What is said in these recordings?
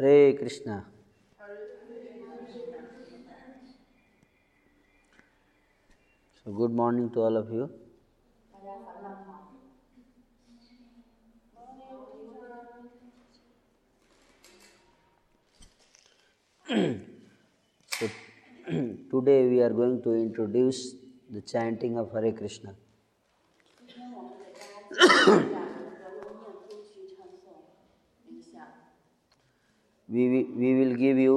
Hare Krishna. So, good morning to all of you. today we are going to introduce the chanting of Hare Krishna. we, we will give you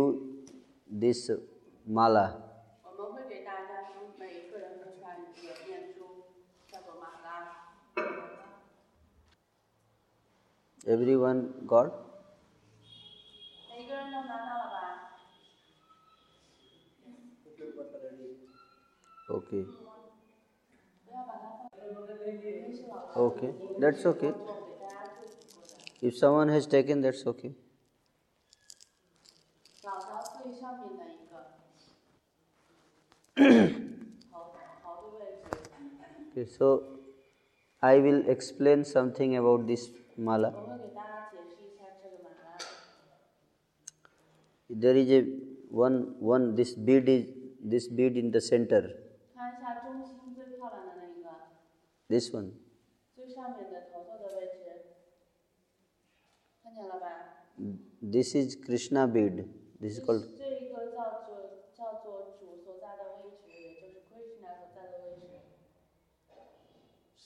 this mala. Everyone got? Okay. Okay, that's okay. If someone has taken, that's okay. okay, so I will explain something about this mala. There is a one one this bead is this bead in the center. This one. This is Krishna bead. This is called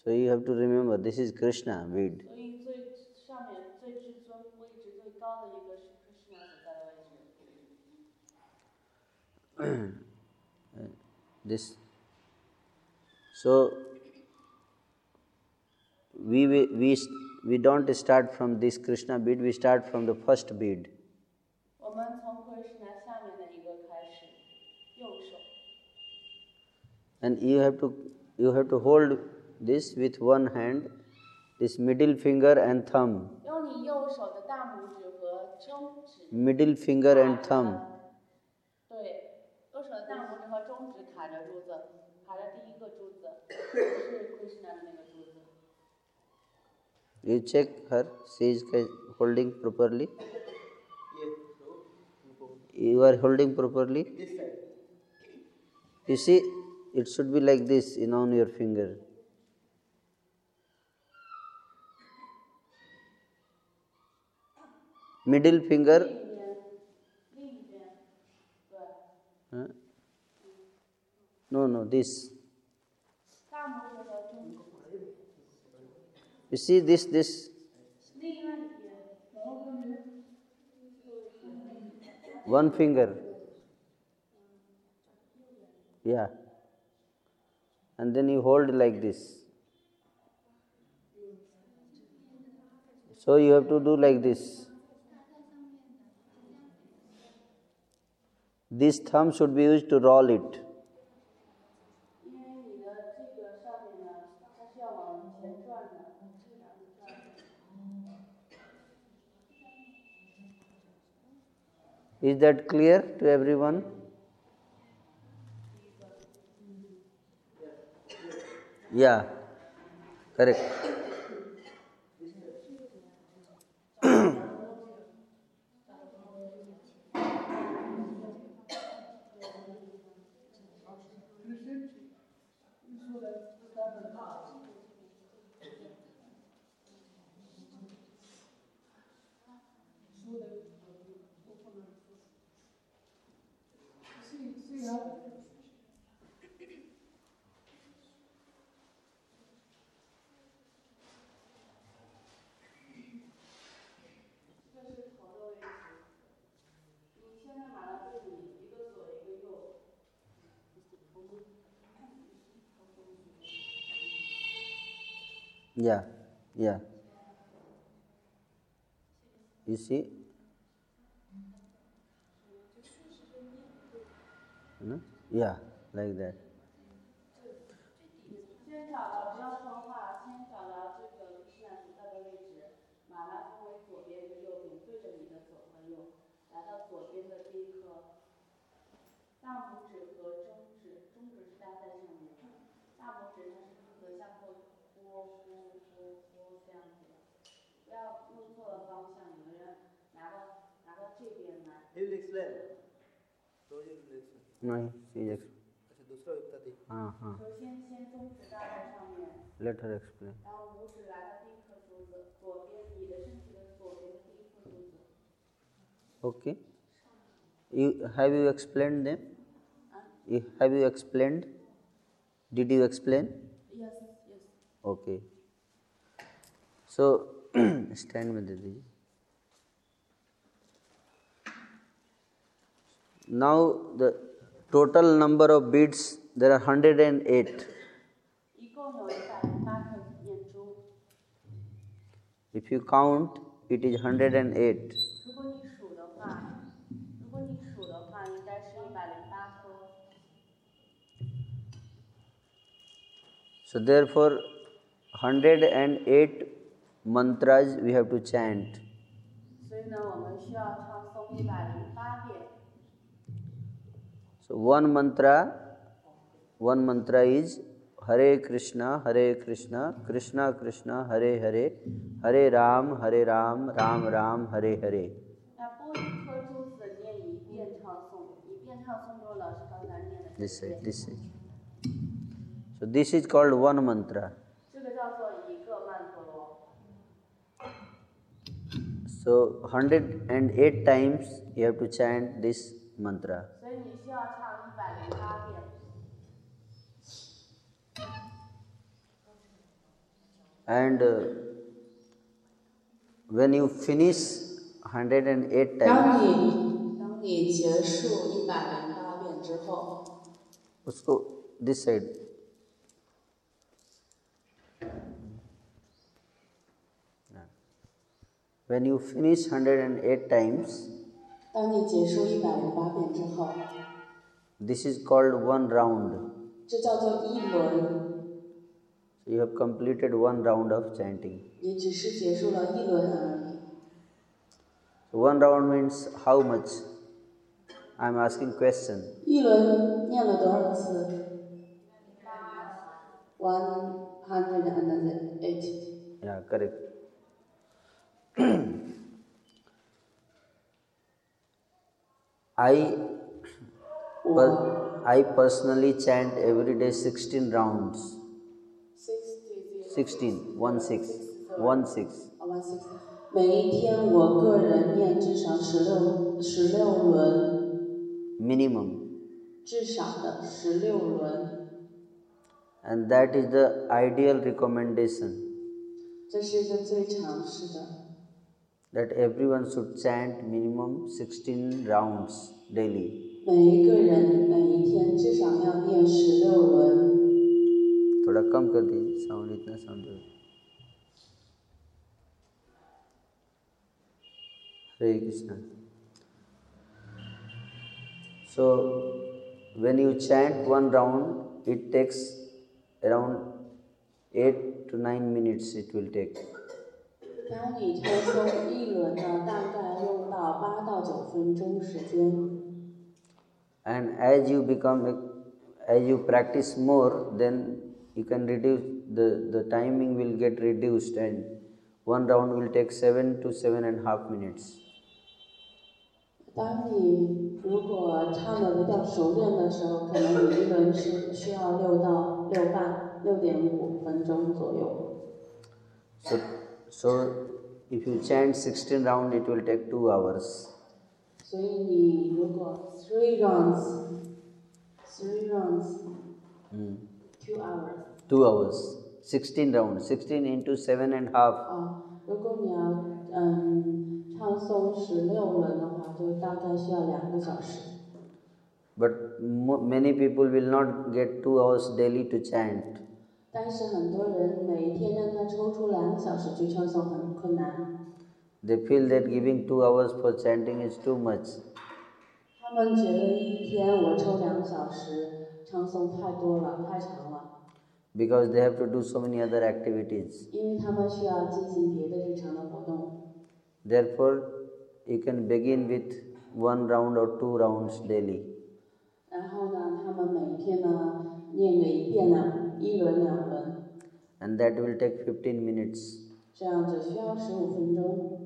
So you have to remember this is Krishna weed. this so we, we we we don't start from this krishna bead we start from the first bead. And you have to you have to hold this with one hand, this middle finger and thumb. Middle finger and thumb. You check her, she is holding properly. You are holding properly. You see, it should be like this in on your finger. middle finger. No no this. You see this this. One finger. Yeah. And then you hold like this. So you have to do like this. This thumb should be used to roll it. Is that clear to everyone? Yeah, correct. Yeah, yeah. You see? No? Yeah, like that. 先找到，不要说话，先找到这个 Krishna 所在的位置，马拉分为左边跟右边，对着你的左和右，来到左边的第一颗，大拇 नहीं सी x दूसरा व्यक्ति हाँ हाँ later explain okay you have you explained them? Have you explained? Did you explain? Yes yes. Okay so stand with the now the total number of beads there are 108一共有一百零八颗念珠。 if you count it is 108如果你数的话，如果你数的话，应该是一百零八颗。 so therefore 108 mantras we have to chant 所以呢，我们需要唱诵一百零八遍。 So one mantra, one mantra is Hare Krishna, Hare Krishna, Krishna Krishna, Hare Hare, Hare Ram, Hare Ram, Ram Ram, Hare Hare. 那拨一颗珠子念一遍唱诵，一遍唱诵之后，老师刚才念的 This 这 side, 遍 this side. So this is called one mantra. 这个叫做一个曼陀罗。 So 108 times you have to chant this mantra. 所以你需要唱一百零八遍。 And uh, when you finish 108 times, 当你当你结束一百零八遍之后， उसको this side when you finish 108 times 当你结束一百零八遍之后， this is called one round这叫做一轮， so you have completed one round of chanting 你只是结束了一轮而已。 so one round means how much i am asking question 一轮念了多少次？One hundred and eight。 yeah correct i 我 per- i personally chant every day 16 rounds 16 1 6 1 6 one six，每一天我个人念至少十六十六轮， minimum 至少的十六轮， and that is the ideal recommendation 这是一个最常识的。 that everyone should chant minimum 16 rounds daily 每一个人每一天至少要念十六轮。 थोड़ा कम कर दीजिए sound इतना sound Hare Krishna so when you chant one round it takes around 8 to 9 minutes it will take 当你抽松一轮呢，大概用到八到九分钟时间。 and as you become as you practice more then you can reduce the the timing will get reduced and one round will take 7 to seven and a half minutes 当你如果唱的比较熟练的时候，可能你一轮是需要六到六半六点五分钟左右。 so so if you chant 16 round it will take 2 hours 所以你如果 three rounds，three rounds Mm. two hours 2 hours 16 rounds 16 into 7 and a half 啊，如果你要嗯唱诵十六轮的话，就大概需要两个小时。 but mo- many people will not get 2 hours daily to chant 但是很多人每一天让他抽出两个小时去唱诵很困难， they feel that giving 2 hours for chanting is too much 他们觉得一天我抽两个小时唱诵太多了，太长了， because they have to do so many other activities.因为他们需要进行别的日常的活动。 Therefore, you can begin with one round or two rounds daily. 然后呢，他们每天呢念个一遍呢，一轮两轮， and that will take 15 minutes. 这样只需要十五分钟。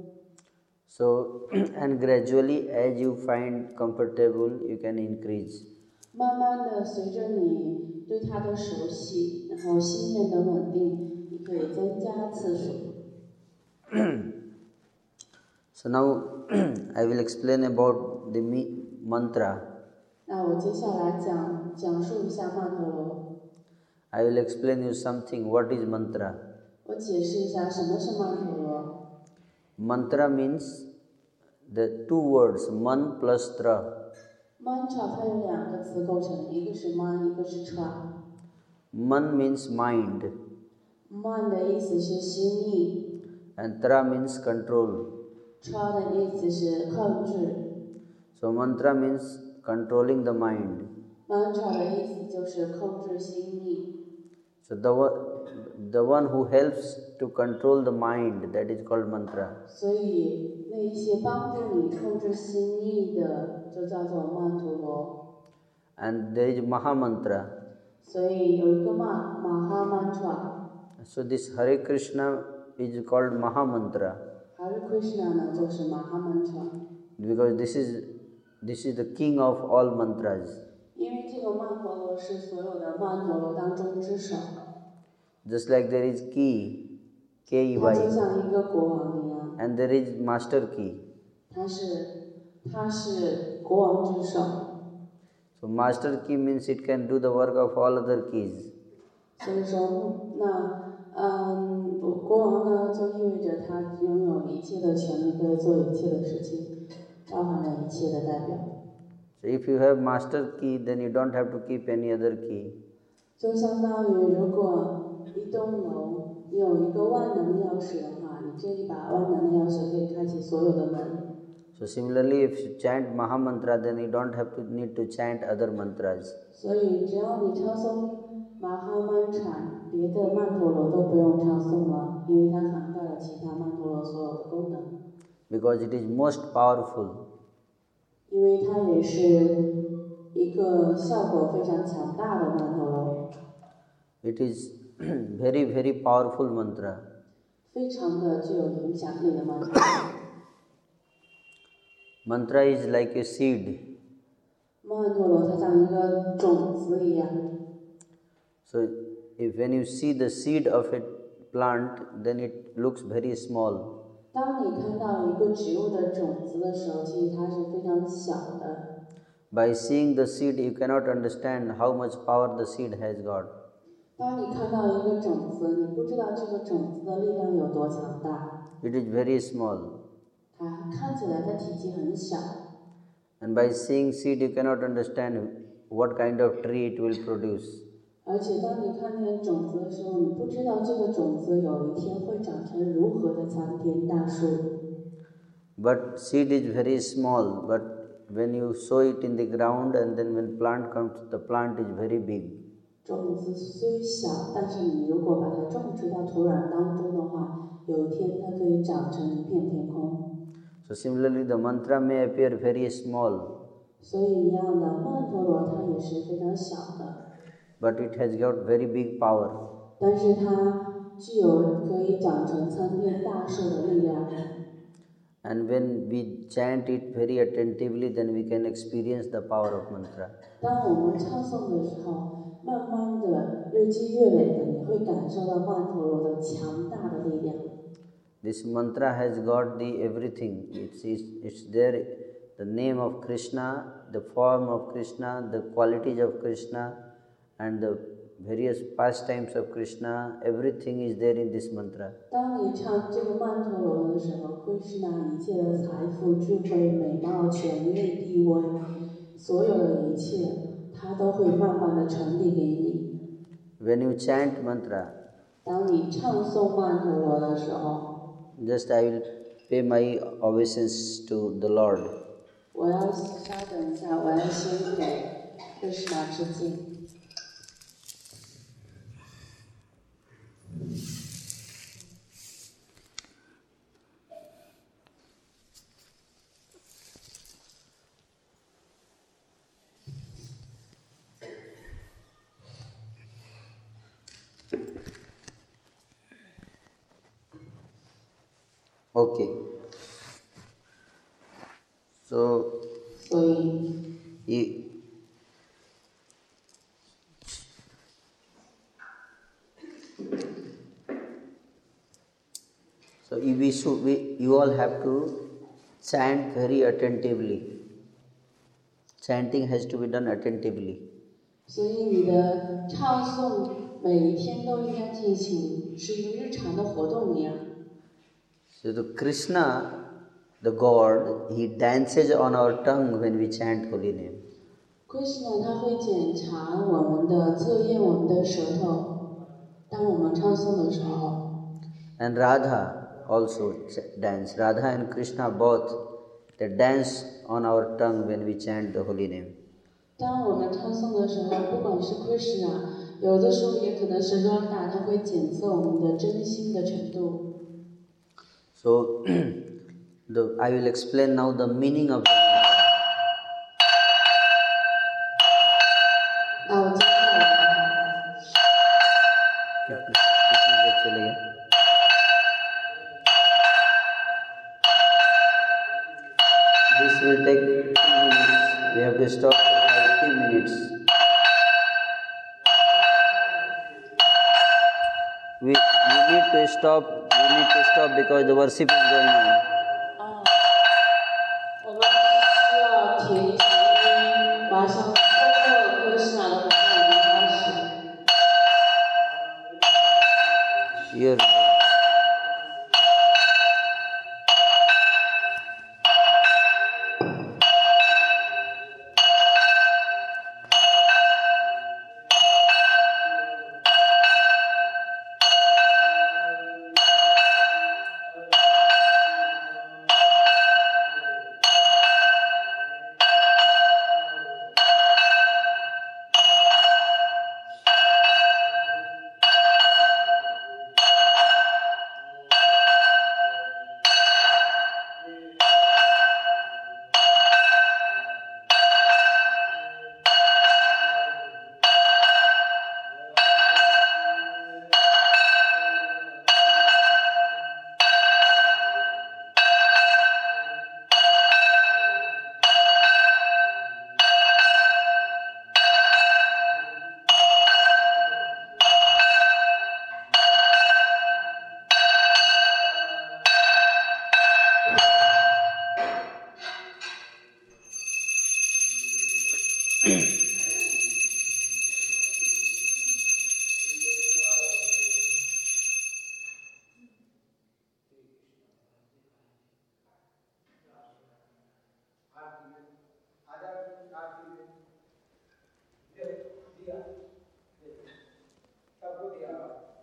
So, and gradually, as you find comfortable, you can increase. 慢慢的，随着你对它的熟悉，然后心念的稳定，你可以增加次数。 So, now I will explain about the mi- mantra. 那我接下来讲讲述一下曼陀罗， I will explain you something what is mantra. 我解释一下什么是曼陀罗。 Mantra means the two words man plus tra. mantra 它有两个词构成，一个是 man，一个是 tra。 Man means mind, man 的意思是心意 and tra means control. ，tra 的意思是控制 So, mantra means controlling the mind. ，mantra 的意思就是控制心意。 So, the, one- the one who helps to control the mind, that is called mantra. 所以那一些帮助你控制心意的，就叫做曼陀罗。 And there is Maha Mantra. 所以有一个马马哈 mantra， So, this Hare Krishna is called Maha Mantra. Hare Krishna 呢就是马哈 mantra， because this is this is the king of all mantras因为 这个曼陀罗是所有的曼陀罗当中之首， just like there is key k e 它就 y 像一个国王一样， and there is master key 它是它是国王之首。 so master key means it can do the work of all other keys 所以说，那嗯，国王呢，就意味着他拥有一切的权利，可以做一切的事情，包含了一切的代表。 so if you have master key, then you don't have to keep any other key. So similarly, if you chant Maha Mantra, then you don't have to need to chant other mantras. Because it is most powerful. 因为它也是一个效果非常强大的曼陀罗， it is very very powerful mantra 非常的具有影响力的曼陀罗。 mantra is like a seed 曼陀罗它像一个种子一样， So, if when you see the seed of a plant, then it looks very small. 当你看到一个植物的种子的时候，其实它是非常小的。 By seeing the seed, you cannot understand how much power the seed has got. 当你看到一个种子，你不知道这个种子的力量有多强大， It is very small. 它看起来的体积很小。 And by seeing seed, you cannot understand what kind of tree it will produce. 而且当你看见种子的时候，你不知道这个种子有一天会长成如何的参天大树。But seed is very small, but when you sow it in the ground and then when plant comes, the plant is very big. 种子虽小，但是你如果把它种植到土壤当中的话，有一天它可以长成一片天空。So similarly, the mantra may appear very small, 所以一样的，曼陀罗它也是非常小的，but it has got very big power. And when we chant it very attentively, then we can experience the power of mantra. This mantra has got the everything. It's, it's, it's there, the name of Krishna, the form of Krishna, the qualities of Krishna and the various pastimes of Krishna. Everything is there in this mantra. 当你唱这个曼陀罗的时候，会是那一切的财富、智慧、美貌、权力、地位，所有的一切，它都会慢慢的传递给你。 When you chant mantra, 当你唱诵曼陀罗的时候， just I will pay my obeisance to the Lord. 我要稍等一下，我要先给 Krishna 致敬。 should, we, you all have to chant very attentively. Chanting has to be done attentively. 所以你的唱诵每一天都应该进行，是一个日常的活动一样。 So the Krishna, the God, he dances on our tongue when we chant holy name. Krishna 他会检查我们的测验我们的舌头，当我们唱诵的时候， And Radha also ch- dance. Radha and Krishna both they dance on our tongue when we chant the holy name. 当我们唱诵的时候，不管是 Krishna，有的时候也可能是 Radha，他会检测我们的真心的程度。 So the I will explain now the meaning of the minutes. We, we need to stop, we need to stop because the worship is going on.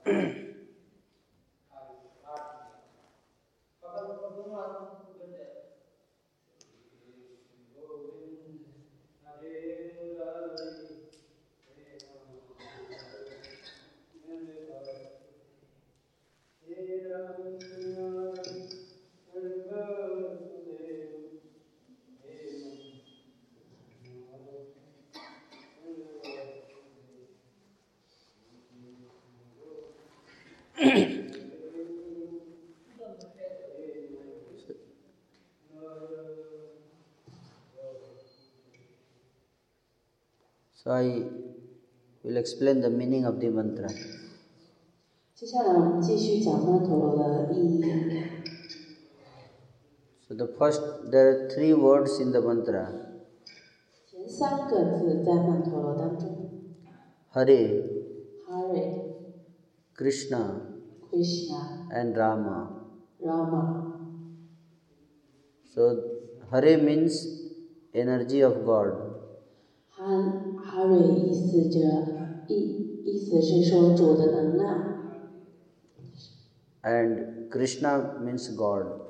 Mm-hmm. So I will explain the meaning of the mantra. 接下来我们继续讲曼陀罗的意义。 So the first, there are three words in the mantra: 前三个字在曼陀罗当中 Hare, ，Hare、 Krishna, Krishna、 and Rama. Rama。 So Hare means energy of God, 哈 Hare 意思着意意思是说主的能量， and Krishna means God.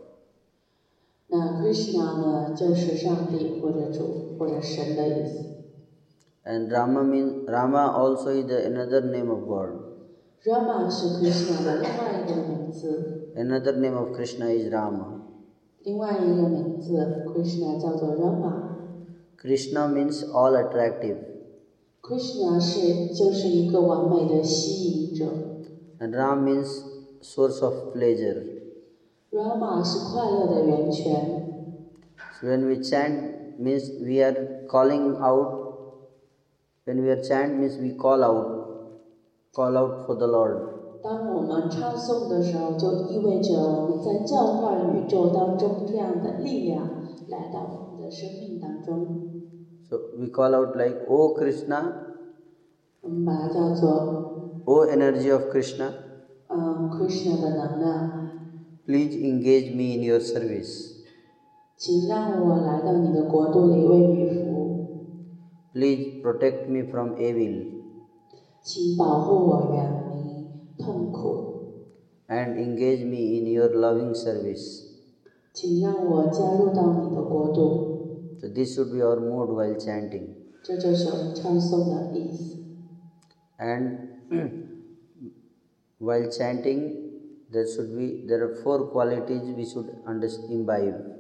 那 Krishna 呢就是上帝或者主或者神的意思。 And Rama means Rama also is the another name of God. Rama 是 Krishna 的另外一个名字， Another name of Krishna is Rama. 另外一个名字 Krishna 叫做 Rama。 Krishna means all attractive, Krishna 是就是一个完美的吸引者 and Ram means source of pleasure. ，Rama 是快乐的源泉。 So when we chant means we are calling out. When we are chant means we call out, call out for the Lord. 当我们唱诵的时候，就意味着我们在召唤宇宙当中这样的力量来到我们的生命当中。 So we call out like, O Krishna, 我们把它叫做 O energy of Krishna, 嗯 Krishna 的能量， please engage me in your service. 请让我来到你的国度里为你服务， Please protect me from evil 请保护我远离痛苦， and engage me in your loving service. 请让我加入到你的国度。 so this should be our mood while chanting. And while chanting, there should be there are four qualities we should understand imbibe.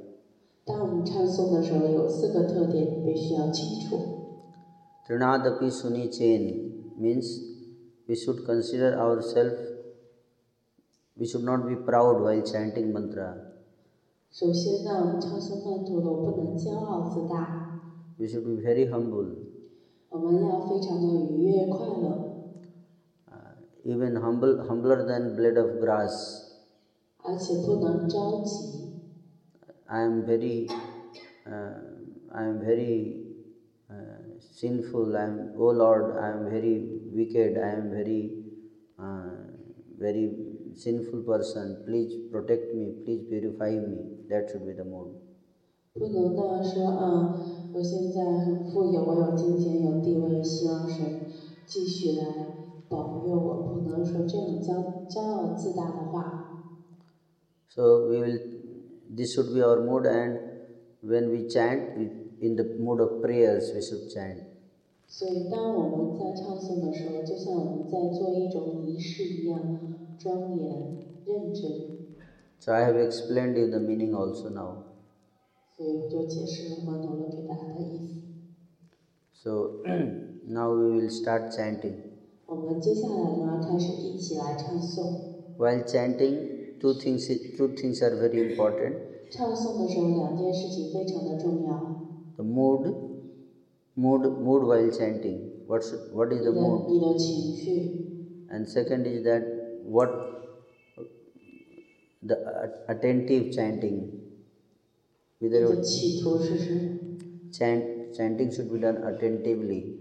Trinadapi Sunichena means we should consider ourselves, we should not be proud while chanting mantra. 首先呢，我们唱诵曼陀罗不能骄傲自大， We should be very humble, 我们要非常的愉悦快乐， uh, even humble, humbler than blade of grass. 而且不能着急。 I am very, uh, I am very uh, sinful. I am, oh Lord, I am very wicked. I am very, uh, very sinful person. Please protect me. Please purify me. That should be the mood. 不能呢说啊，我现在很富有，我有金钱有地位，希望神继续来保佑我，不能说这样骄骄傲自大的话。 So we will. This should be our mood, and when we chant, we, in the mood of prayers, we should chant. 所以，当我们在唱诵的时候，就像我们在做一种仪式一样，庄严认真。 So I have explained you the meaning also now. So now we will start chanting. While chanting, two things two things are very important. The mood, mood, mood while chanting. What's what is the mood? And second is that what the a- attentive chanting. 你 Whether 的企图是什么？ chant chanting should be done attentively.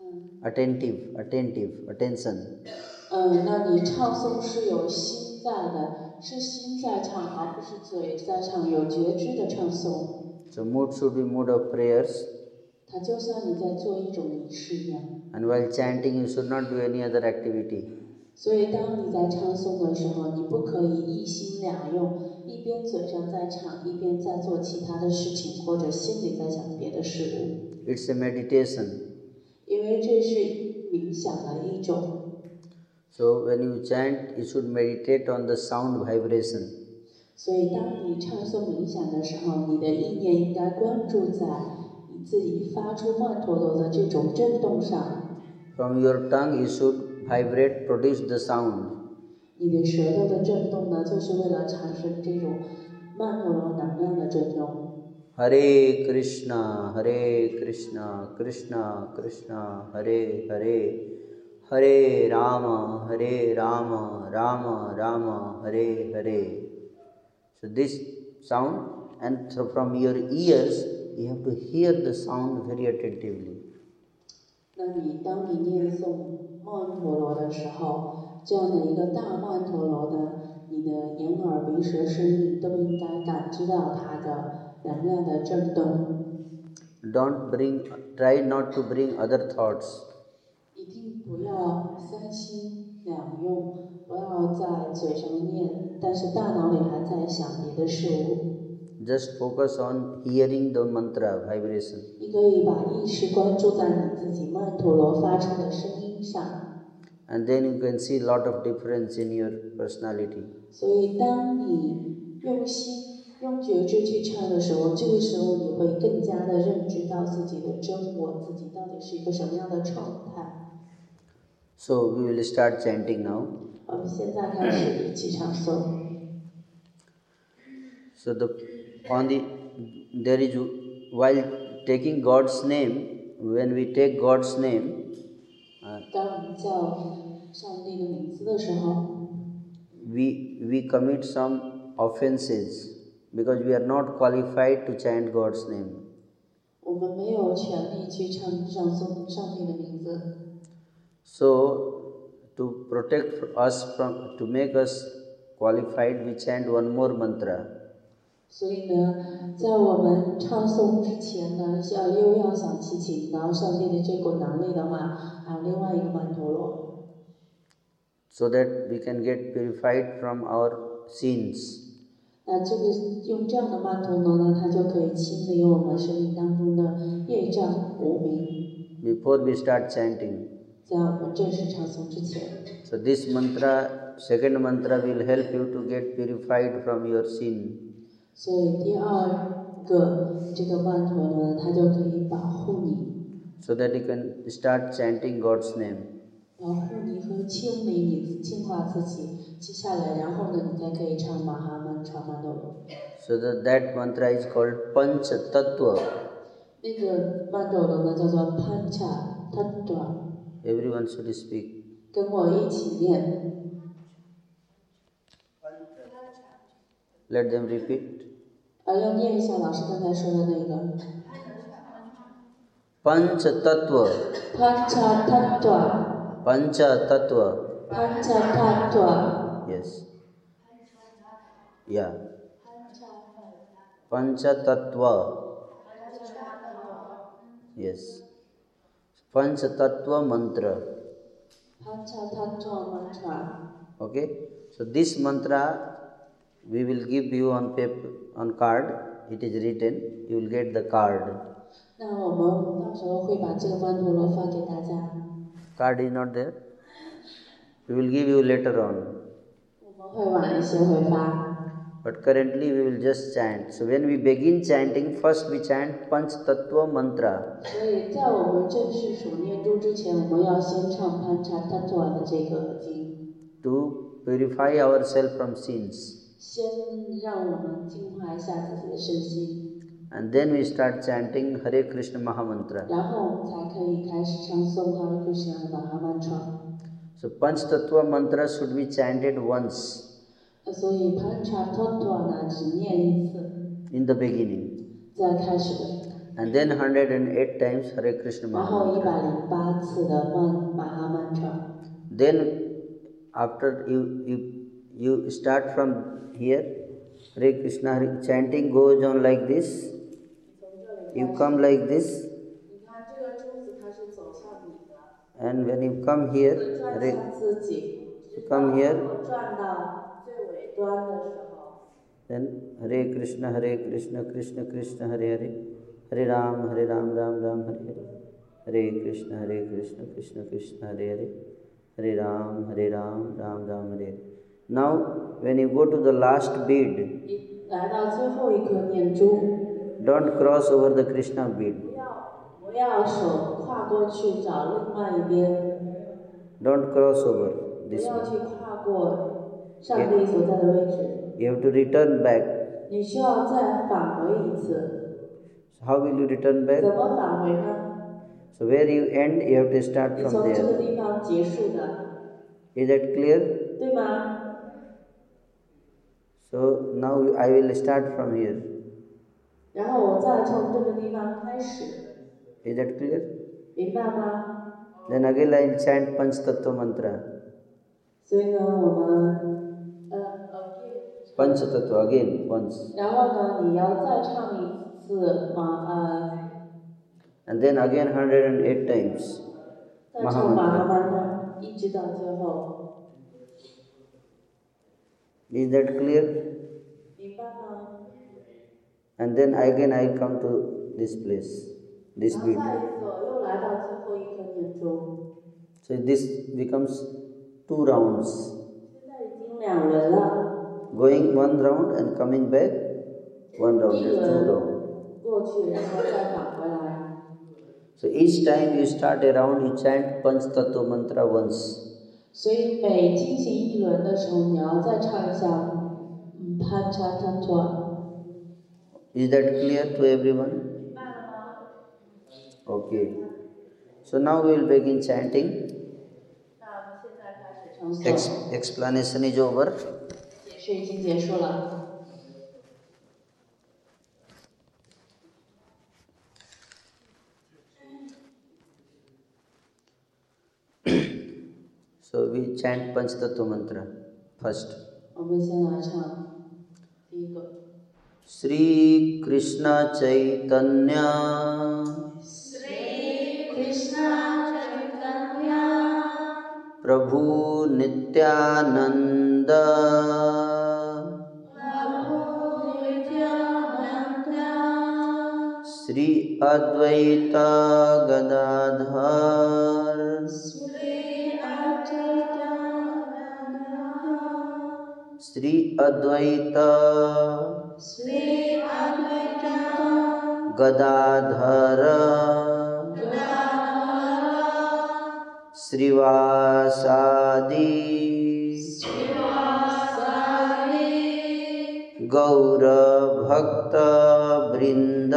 嗯 Attentive, attentive, attention. 嗯，那你唱诵是有心在的，是心在唱，而不是嘴在唱，有觉知的唱诵。 So mood should be mood of prayers. 它就像你在做一种仪式一样。 And while chanting, you should not do any other activity. 所以，当你在唱诵的时候，你不可以一心两用，一边嘴上在唱，一边在做其他的事情，或者心里在想别的事物，It's a meditation. 因为这是冥想的一种。So when you chant, you should meditate on the sound vibration. 所以，当你唱诵冥想的时候，你的意念应该关注在你自己发出曼陀罗的这种震动上。From your tongue, you should vibrate, produce the sound. 你的舌头的震动呢，就是为了产生这种曼陀罗能量的震动。 Hare Krishna, Hare Krishna, Krishna Krishna, Hare Hare, Hare Rama, Hare Rama, Rama Rama, Hare Hare. So this sound, and so from your ears, you have to hear the sound very attentively. 那你当你念诵曼陀罗的时候，这样的一个大曼陀罗呢，你的眼耳鼻舌身意都应该感知到它的能量的震动。Don't bring, try not to bring other thoughts. 一定不要三心两用，不要在嘴上念，但是大脑里还在想别的事物。Just focus on hearing the mantra vibration. 你可以把意识关注在你自己曼陀罗发出的声音上， And then you can see a lot of difference in your personality. 所以当你用心、用觉知去唱的时候，这个时候你会更加的认知到自己的真我，自己到底是一个什么样的状态。 So we will start chanting now. 我们现在开始一起唱诵。 So the on the there is while taking God's name, when we take God's name, uh, we we commit some offenses because we are not qualified to chant God's name. So to protect us from to make us qualified, we chant one more mantra. 所以呢，在我们唱诵之前呢，要又要想祈请到上帝的这股能力的话，还有另外一个曼陀罗，so that we can get purified from our sins. 那这个用这样的曼陀罗呢，它就可以清理我们生命当中的业障无明，Before we start chanting, 在我们正式唱诵之前。so this mantra, second mantra, will help you to get purified from your sin. 所以第二个这个曼陀罗呢，它就可以保护你， so that you can start chanting God's name. 保护你和清理你、净化自己。接下来，然后呢，你才可以唱玛哈曼传曼陀罗。 So that, that mantra is called Panch Tattva. 那个曼陀罗呢，叫做潘恰塔短， Everyone should speak. 跟我一起念。 Let them repeat. 呃，要念一下老师刚才说的那个 Panch Tattva. 潘恰塔短， Pancha Tattva. 潘恰塔短， Yes. Yeah. Pancha Tattva. Yes. Panch Tattva mantra. 潘恰塔短曼传。 Okay. So this mantra we will give you on paper on card. It is written. You will get the card. 那我们到时候会把这个曼陀罗发给大家。 Card is not there. We will give you later on. 我们会晚一些会发。 But currently we will just chant. So when we begin chanting, first we chant Panch Tattva mantra. 所以在我们正式数念珠之前，我们要先唱潘查塔托的这个经， to purify ourselves from sins. And then we start chanting Hare Krishna Mahamantra. So Panch Tattva mantra should be chanted once. In the beginning. And then 108 times Hare Krishna Mahamantra. Then after you, you you start from here Hare Krishna Hare chanting goes on like this you come like this and when you come here Hare, you come here then Hare Krishna Hare Krishna Krishna Krishna Hare Hare Hare Ram Hare Ram Ram Ram Hare Hare Hare Krishna Hare Krishna Krishna Krishna Hare Hare Hare Ram Hare Ram Ram Ram Hare Hare Now, when you go to the last bead, don't cross over the Krishna bead. Don't cross over this bead. You have to return back. How will you return back? So where you end, you have to start from there. Is that clear? So now I will start from here. Is that clear? Then again I will chant Panch Tattva mantra. Panch Tattva again once. And then again 108 times. Mahamantra. Is that clear? And then again I come to this place, this bit. So this becomes two rounds. Going one round and coming back one round is two rounds. So each time you start a round, you chant Panch Tattva Mantra once. 所以每进行一轮的时候，你要再唱一下，嗯，潘查塔托， Is that clear to everyone? Okay. So now we will begin chanting. 那我们现在开始唱诵 Ex- explanation is over. So we chant Panchatattva mantra first Shri Krishna Chaitanya Prabhu Nityananda Shri Advaita Gadadhar Shri Shri Advaita Shri Advaita Gadadhar श्रीवासादि गौरभक्तवृन्द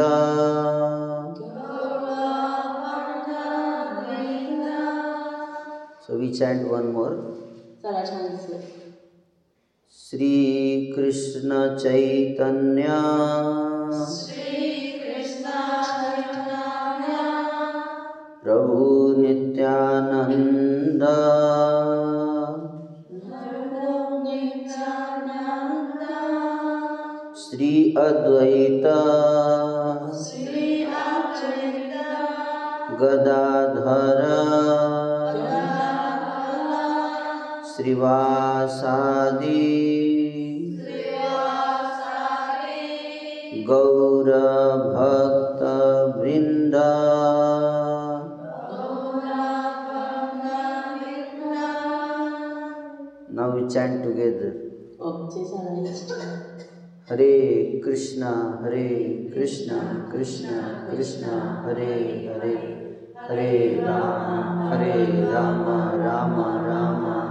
So we chant one more. Krishna Chaitanya. Shri Krishna Chaitanya. Prabhu Nityananda. Prabhu Nityananda. Sri Advaita. Sri Advaita. Gadadhara. श्रीवासादि। गौरभक्तवृन्द। Now we chant Hare Krishna Hare Krishna Krishna Krishna Hare Hare Hare Rama Hare Rama Rama Rama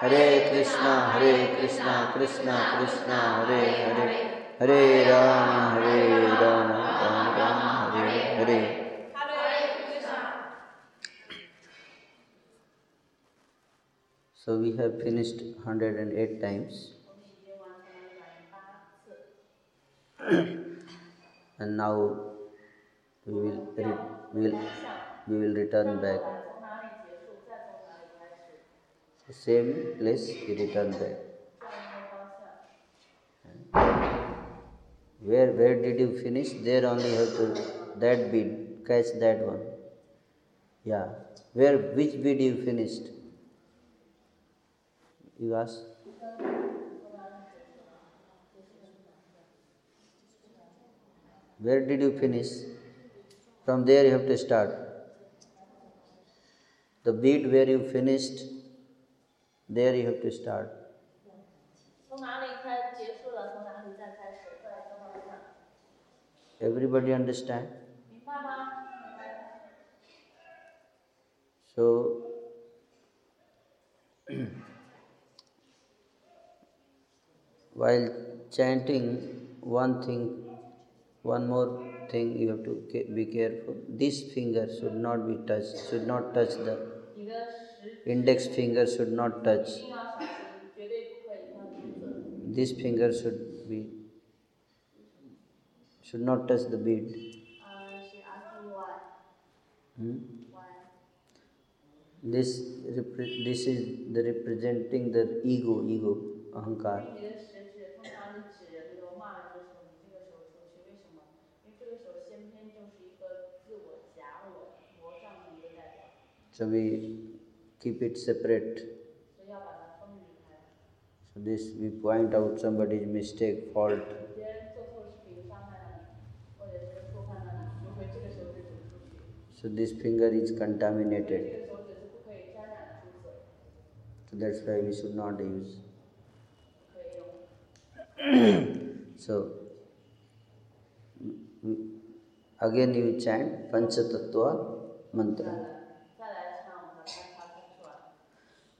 Hare Krishna, Hare Krishna, Krishna Krishna, Hare Hare, Hare Rama, Hare Rama, Rama Rama, Hare Hare. So we have finished 108 times. and now we will, we will, we will return back same place he returned where where did you finish? There only have to that bead catch that one. Yeah. Where which bead you finished? You ask. Where did you finish? From there you have to start. The bead where you finished there you have to start. Everybody understand? So, while chanting one thing, one more thing you have to be careful. This finger should not be touched, should not touch the index finger should not touch. This finger should be should not touch the bead. Hmm? This this is the representing the ego, ego, ahankar. So we keep it separate. So this we point out somebody's mistake, fault. So this finger is contaminated. So that's why we should not use. so again you chant Panchatattva mantra.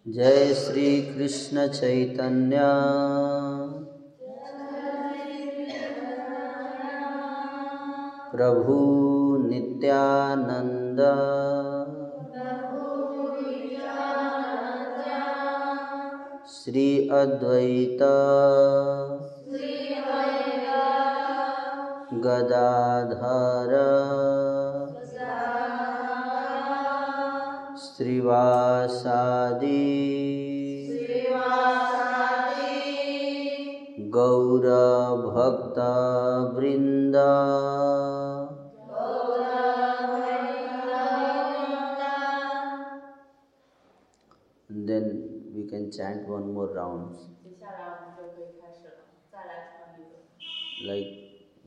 जय श्री कृष्ण चैतन्य। प्रभु नित्यानंद श्री अद्वैत। गदाधर। श्रीवासादि। गौरभक्तवृन्द। Then we can chant one more round. Like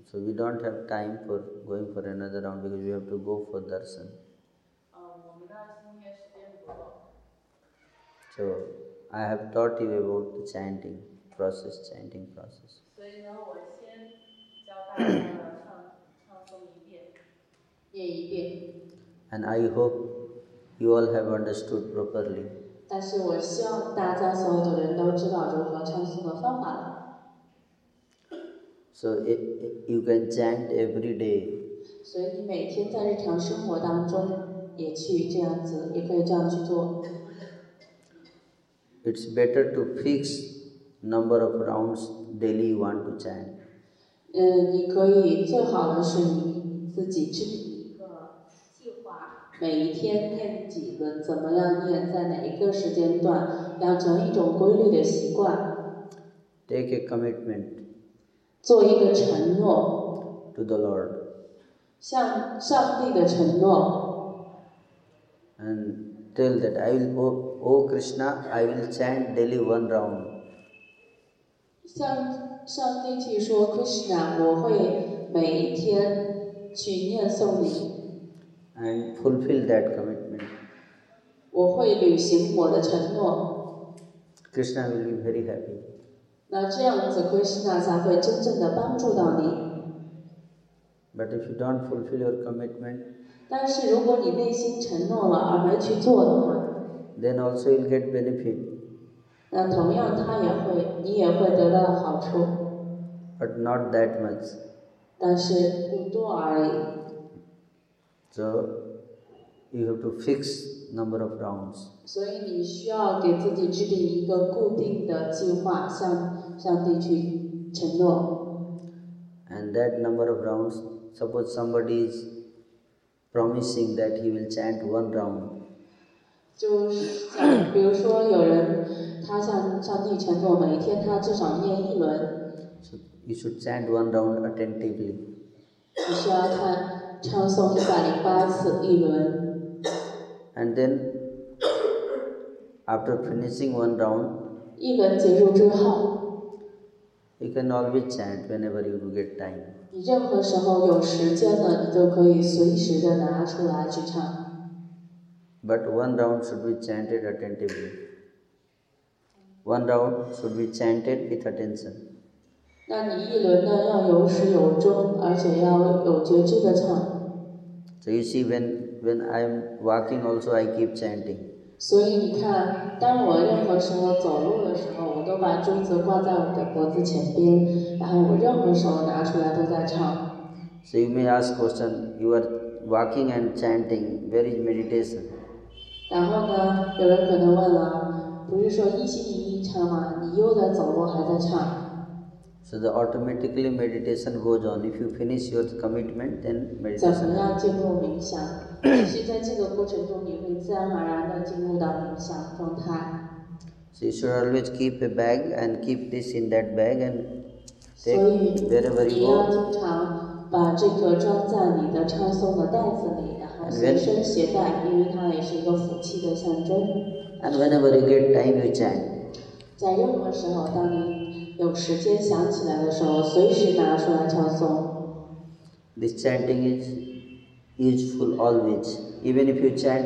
so we don't have time for going for another round because we have to go for darshan. So I have taught you about the chanting process, chanting process. 所以呢，我先教大家唱唱诵一遍。念一遍。 And I hope you all have understood properly. 但是我希望大家所有的人都知道如何唱诵的方法了。 So i i you can chant every day. 所以你每天在日常生活当中也去这样子，也可以这样去做。 It's better to fix number of rounds daily you want to chant. 嗯，你可以最好的是你自己制定一个计划，每一天念几个，怎么样念，在哪一个时间段，养成一种规律的习惯， Take a commitment 做一个承诺， to the Lord. 向上帝的承诺， and tell that I will, oh, oh Krishna, I will chant daily one round. 向上帝去说，Krishna，我会每一天去念诵你， and fulfill that commitment. 我会履行我的承诺。 Krishna will be very happy. 那这样子，Krishna 才会真正的帮助到你。 But if you don't fulfill your commitment, 但是如果你内心承诺了而没去做的话， then also you'll get benefit, 那同样他也会，你也会得到好处， but not that much. 但是不多而已。 So you have to fix number of rounds. 所以你需要给自己制定一个固定的计划，向上帝去承诺。 And that number of rounds, suppose somebody is promising that he will chant one round, 就是像比如说有人他向上帝承诺，每一天他至少念一轮， so you should chant one round attentively. 你需要看唱诵一百零八次一轮， And then after finishing one round, 一轮结束之后， you can always chant whenever you get time. 你任何时候有时间了，你都可以随时的拿出来去唱。But one round should be chanted attentively. One round should be chanted with attention. 那你一轮呢要有始有终，而且要有觉知的唱。So you see, when when I am walking, also I keep chanting. 所以你看，当我任何时候走路的时候，我都把珠子挂在我的脖子前边，然后我任何时候拿出来都在唱。So you may ask question: You are walking and chanting. Where is meditation? 然后呢，有人可能问了，不是说一心一意唱吗？你又在走路还在唱，So the automatically meditation goes on. If you finish your commitment, then 怎 meditation. 么样进入冥想？其实在这个过程中，你会自然而然的进入到冥想状态。 So you should always keep a bag and keep this in that bag and 所 take 以 wherever 你 you 要 go. 经常把这个装在你的唱诵的袋子里，然后随身携带，因为它也是一个福气的象征。 And whenever you get time, you chant. 在任何时候，当你 有时间想起来的时候，随时拿出来唱诵。 This chanting is useful always. Even if you chant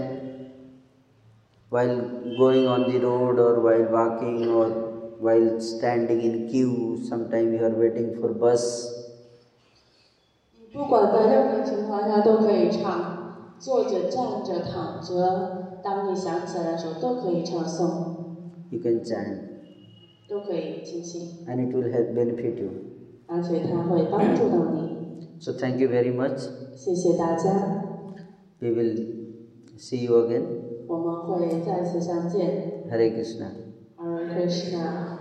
while going on the road or while walking or while standing in queue, sometime you are waiting for bus. 不管在任何情况下都可以唱，坐着、站着、躺着，当你想起来的时候都可以唱诵， You can chant, 都可以进行， and it will help benefit you. 而且它会帮助到你。 So thank you very much. 谢谢大家， We will see you again. 我们会再次相见。 Hare Krishna. Hare Krishna。